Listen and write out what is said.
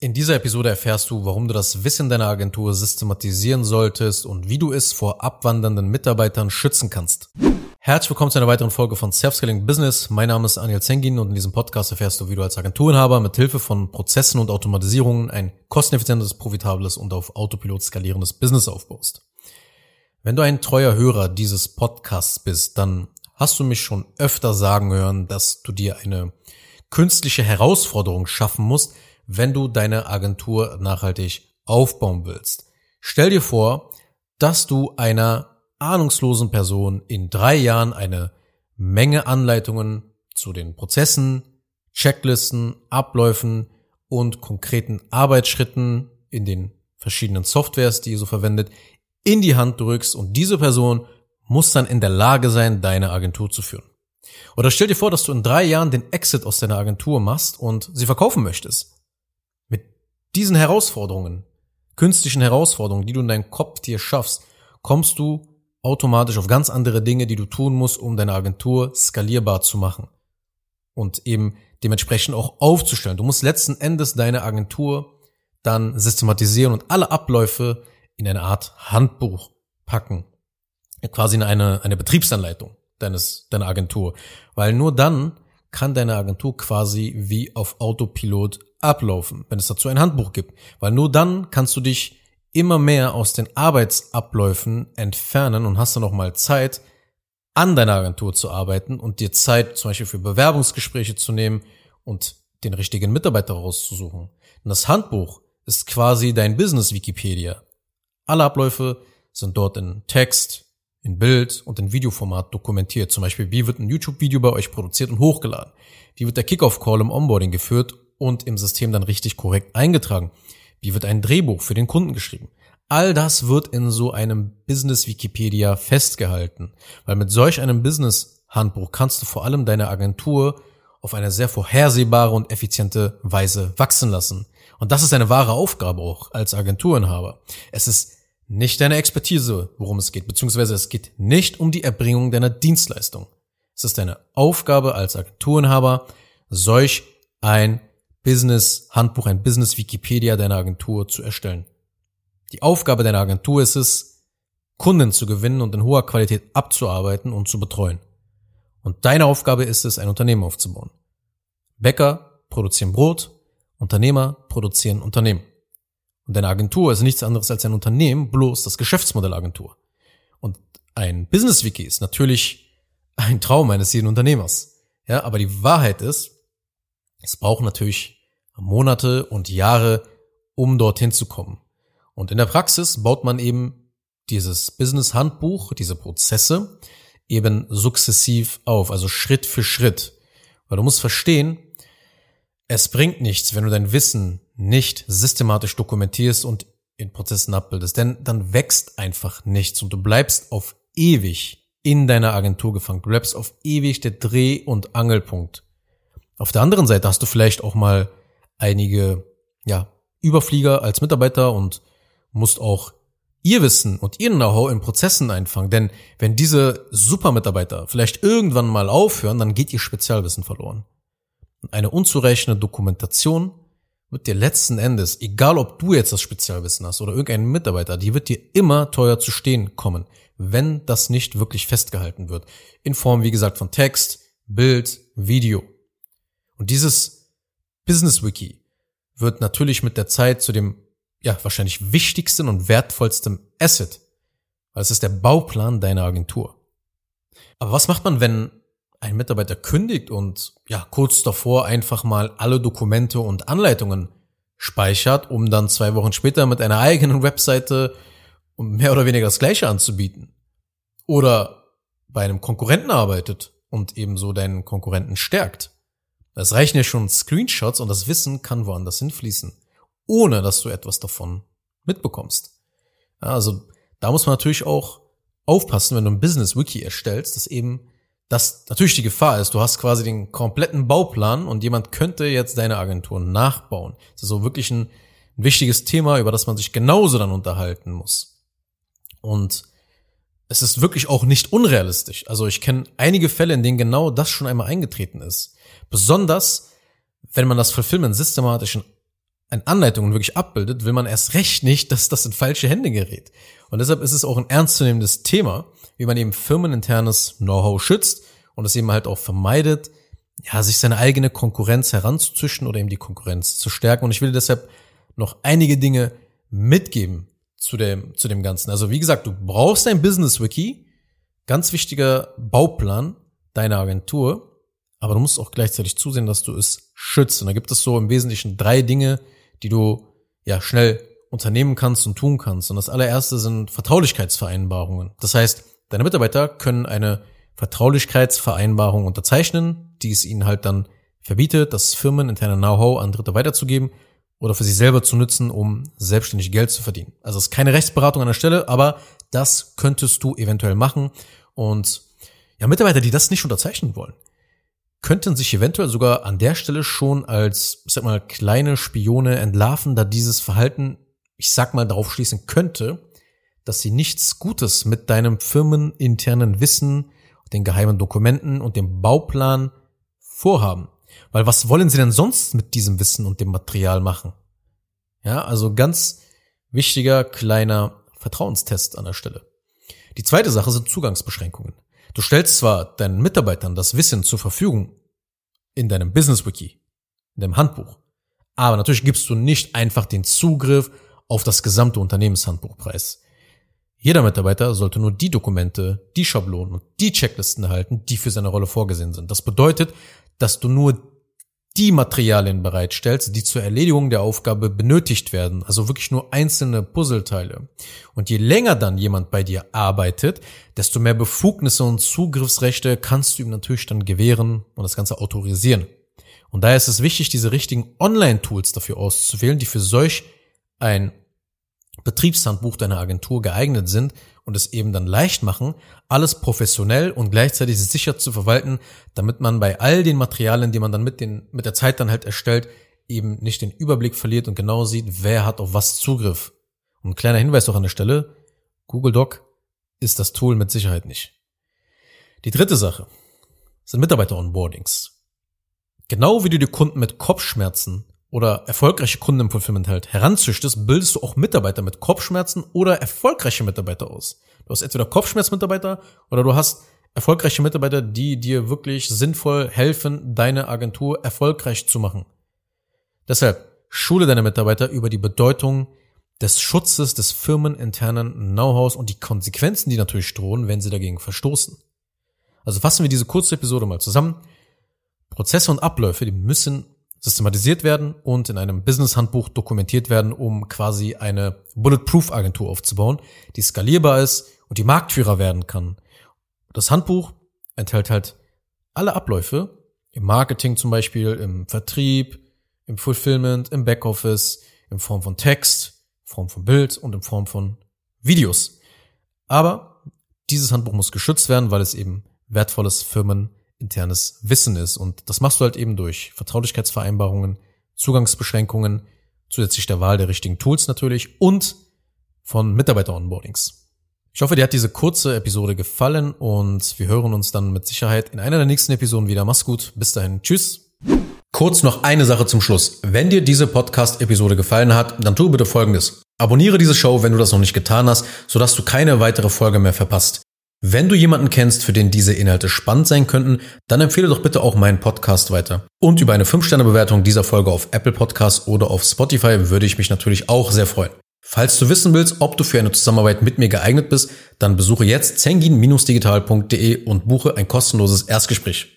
In dieser Episode erfährst du, warum du das Wissen deiner Agentur systematisieren solltest und wie du es vor abwandernden Mitarbeitern schützen kannst. Herzlich willkommen zu einer weiteren Folge von Self-Scaling Business. Mein Name ist Daniel Zengin und in diesem Podcast erfährst du, wie du als Agenturenhaber mit Hilfe von Prozessen und Automatisierungen ein kosteneffizientes, profitables und auf Autopilot skalierendes Business aufbaust. Wenn du ein treuer Hörer dieses Podcasts bist, dann hast du mich schon öfter sagen hören, dass du dir eine künstliche Herausforderung schaffen musst, wenn du deine Agentur nachhaltig aufbauen willst. Stell dir vor, dass du einer ahnungslosen Person in drei Jahren eine Menge Anleitungen zu den Prozessen, Checklisten, Abläufen und konkreten Arbeitsschritten in den verschiedenen Softwares, die ihr so verwendet, in die Hand drückst und diese Person muss dann in der Lage sein, deine Agentur zu führen. Oder stell dir vor, dass du in drei Jahren den Exit aus deiner Agentur machst und sie verkaufen möchtest diesen Herausforderungen, künstlichen Herausforderungen, die du in deinem Kopf dir schaffst, kommst du automatisch auf ganz andere Dinge, die du tun musst, um deine Agentur skalierbar zu machen und eben dementsprechend auch aufzustellen. Du musst letzten Endes deine Agentur dann systematisieren und alle Abläufe in eine Art Handbuch packen. Quasi in eine, eine Betriebsanleitung deines, deiner Agentur. Weil nur dann kann deine Agentur quasi wie auf Autopilot ablaufen, wenn es dazu ein Handbuch gibt. Weil nur dann kannst du dich immer mehr aus den Arbeitsabläufen entfernen und hast dann noch mal Zeit, an deiner Agentur zu arbeiten und dir Zeit zum Beispiel für Bewerbungsgespräche zu nehmen und den richtigen Mitarbeiter rauszusuchen. Und das Handbuch ist quasi dein Business Wikipedia. Alle Abläufe sind dort in Text, in Bild und in Videoformat dokumentiert. Zum Beispiel, wie wird ein YouTube-Video bei euch produziert und hochgeladen? Wie wird der Kickoff-Call im Onboarding geführt und im System dann richtig korrekt eingetragen? Wie wird ein Drehbuch für den Kunden geschrieben? All das wird in so einem Business Wikipedia festgehalten, weil mit solch einem Business Handbuch kannst du vor allem deine Agentur auf eine sehr vorhersehbare und effiziente Weise wachsen lassen. Und das ist eine wahre Aufgabe auch als Agenturinhaber. Es ist nicht deine Expertise, worum es geht, beziehungsweise es geht nicht um die Erbringung deiner Dienstleistung. Es ist deine Aufgabe als Agenturinhaber, solch ein Business-Handbuch, ein Business-Wikipedia deiner Agentur zu erstellen. Die Aufgabe deiner Agentur ist es, Kunden zu gewinnen und in hoher Qualität abzuarbeiten und zu betreuen. Und deine Aufgabe ist es, ein Unternehmen aufzubauen. Bäcker produzieren Brot, Unternehmer produzieren Unternehmen. Und deine Agentur ist nichts anderes als ein Unternehmen, bloß das Geschäftsmodell Agentur. Und ein Business Wiki ist natürlich ein Traum eines jeden Unternehmers. Ja, aber die Wahrheit ist, es braucht natürlich Monate und Jahre, um dorthin zu kommen. Und in der Praxis baut man eben dieses Business-Handbuch, diese Prozesse eben sukzessiv auf, also Schritt für Schritt. Weil du musst verstehen, es bringt nichts, wenn du dein Wissen nicht systematisch dokumentierst und in Prozessen abbildest, denn dann wächst einfach nichts und du bleibst auf ewig in deiner Agentur gefangen. Du bleibst auf ewig der Dreh- und Angelpunkt. Auf der anderen Seite hast du vielleicht auch mal einige, ja, Überflieger als Mitarbeiter und musst auch ihr Wissen und ihr Know-how in Prozessen einfangen. Denn wenn diese Supermitarbeiter vielleicht irgendwann mal aufhören, dann geht ihr Spezialwissen verloren. Eine unzureichende Dokumentation wird dir letzten Endes, egal ob du jetzt das Spezialwissen hast oder irgendein Mitarbeiter, die wird dir immer teuer zu stehen kommen, wenn das nicht wirklich festgehalten wird. In Form, wie gesagt, von Text, Bild, Video. Und dieses Business Wiki wird natürlich mit der Zeit zu dem ja wahrscheinlich wichtigsten und wertvollsten Asset, weil es ist der Bauplan deiner Agentur. Aber was macht man, wenn ein Mitarbeiter kündigt und ja kurz davor einfach mal alle Dokumente und Anleitungen speichert, um dann zwei Wochen später mit einer eigenen Webseite mehr oder weniger das Gleiche anzubieten? Oder bei einem Konkurrenten arbeitet und ebenso deinen Konkurrenten stärkt? Es reichen ja schon Screenshots und das Wissen kann woanders hinfließen, ohne dass du etwas davon mitbekommst. Ja, also da muss man natürlich auch aufpassen, wenn du ein Business Wiki erstellst, dass eben das natürlich die Gefahr ist. Du hast quasi den kompletten Bauplan und jemand könnte jetzt deine Agentur nachbauen. Das ist so wirklich ein, ein wichtiges Thema, über das man sich genauso dann unterhalten muss. Und es ist wirklich auch nicht unrealistisch. Also ich kenne einige Fälle, in denen genau das schon einmal eingetreten ist. Besonders, wenn man das Fulfillment systematisch in ein Anleitungen wirklich abbildet, will man erst recht nicht, dass das in falsche Hände gerät. Und deshalb ist es auch ein ernstzunehmendes Thema, wie man eben firmeninternes Know-how schützt und es eben halt auch vermeidet, ja, sich seine eigene Konkurrenz heranzuzüchten oder eben die Konkurrenz zu stärken. Und ich will deshalb noch einige Dinge mitgeben zu dem, zu dem Ganzen. Also wie gesagt, du brauchst ein Business Wiki, ganz wichtiger Bauplan deiner Agentur, aber du musst auch gleichzeitig zusehen, dass du es schützt. Und da gibt es so im Wesentlichen drei Dinge, die du ja schnell unternehmen kannst und tun kannst. Und das allererste sind Vertraulichkeitsvereinbarungen. Das heißt, deine Mitarbeiter können eine Vertraulichkeitsvereinbarung unterzeichnen, die es ihnen halt dann verbietet, das firmeninterne Know-how an Dritte weiterzugeben oder für sich selber zu nutzen, um selbstständig Geld zu verdienen. Also es ist keine Rechtsberatung an der Stelle, aber das könntest du eventuell machen. Und ja, Mitarbeiter, die das nicht unterzeichnen wollen, könnten sich eventuell sogar an der Stelle schon als, sag mal, kleine Spione entlarven, da dieses Verhalten, ich sag mal, darauf schließen könnte, dass sie nichts Gutes mit deinem firmeninternen Wissen, den geheimen Dokumenten und dem Bauplan vorhaben. Weil was wollen sie denn sonst mit diesem Wissen und dem Material machen? Ja, also ganz wichtiger kleiner Vertrauenstest an der Stelle. Die zweite Sache sind Zugangsbeschränkungen. Du stellst zwar deinen Mitarbeitern das Wissen zur Verfügung in deinem Business Wiki, in deinem Handbuch, aber natürlich gibst du nicht einfach den Zugriff auf das gesamte Unternehmenshandbuchpreis. Jeder Mitarbeiter sollte nur die Dokumente, die Schablonen und die Checklisten erhalten, die für seine Rolle vorgesehen sind. Das bedeutet, dass du nur die Materialien bereitstellst, die zur Erledigung der Aufgabe benötigt werden, also wirklich nur einzelne Puzzleteile. Und je länger dann jemand bei dir arbeitet, desto mehr Befugnisse und Zugriffsrechte kannst du ihm natürlich dann gewähren und das Ganze autorisieren. Und daher ist es wichtig, diese richtigen Online-Tools dafür auszuwählen, die für solch ein Betriebshandbuch deiner Agentur geeignet sind und es eben dann leicht machen, alles professionell und gleichzeitig sicher zu verwalten, damit man bei all den Materialien, die man dann mit den, mit der Zeit dann halt erstellt, eben nicht den Überblick verliert und genau sieht, wer hat auf was Zugriff. Und ein kleiner Hinweis auch an der Stelle, Google Doc ist das Tool mit Sicherheit nicht. Die dritte Sache sind Mitarbeiter-Onboardings. Genau wie du die Kunden mit Kopfschmerzen oder erfolgreiche Kunden im Fulfillment halt heranzüchtest, bildest du auch Mitarbeiter mit Kopfschmerzen oder erfolgreiche Mitarbeiter aus. Du hast entweder Kopfschmerzmitarbeiter oder du hast erfolgreiche Mitarbeiter, die dir wirklich sinnvoll helfen, deine Agentur erfolgreich zu machen. Deshalb schule deine Mitarbeiter über die Bedeutung des Schutzes des firmeninternen Know-hows und die Konsequenzen, die natürlich drohen, wenn sie dagegen verstoßen. Also fassen wir diese kurze Episode mal zusammen. Prozesse und Abläufe, die müssen systematisiert werden und in einem Business-Handbuch dokumentiert werden, um quasi eine Bulletproof-Agentur aufzubauen, die skalierbar ist und die Marktführer werden kann. Das Handbuch enthält halt alle Abläufe, im Marketing zum Beispiel, im Vertrieb, im Fulfillment, im Backoffice, in Form von Text, in Form von Bild und in Form von Videos. Aber dieses Handbuch muss geschützt werden, weil es eben wertvolles Firmen internes Wissen ist. Und das machst du halt eben durch Vertraulichkeitsvereinbarungen, Zugangsbeschränkungen, zusätzlich der Wahl der richtigen Tools natürlich und von Mitarbeiter-Onboardings. Ich hoffe, dir hat diese kurze Episode gefallen und wir hören uns dann mit Sicherheit in einer der nächsten Episoden wieder. Mach's gut. Bis dahin. Tschüss. Kurz noch eine Sache zum Schluss. Wenn dir diese Podcast-Episode gefallen hat, dann tu bitte Folgendes. Abonniere diese Show, wenn du das noch nicht getan hast, sodass du keine weitere Folge mehr verpasst. Wenn du jemanden kennst, für den diese Inhalte spannend sein könnten, dann empfehle doch bitte auch meinen Podcast weiter. Und über eine 5-Sterne-Bewertung dieser Folge auf Apple Podcasts oder auf Spotify würde ich mich natürlich auch sehr freuen. Falls du wissen willst, ob du für eine Zusammenarbeit mit mir geeignet bist, dann besuche jetzt zengin-digital.de und buche ein kostenloses Erstgespräch.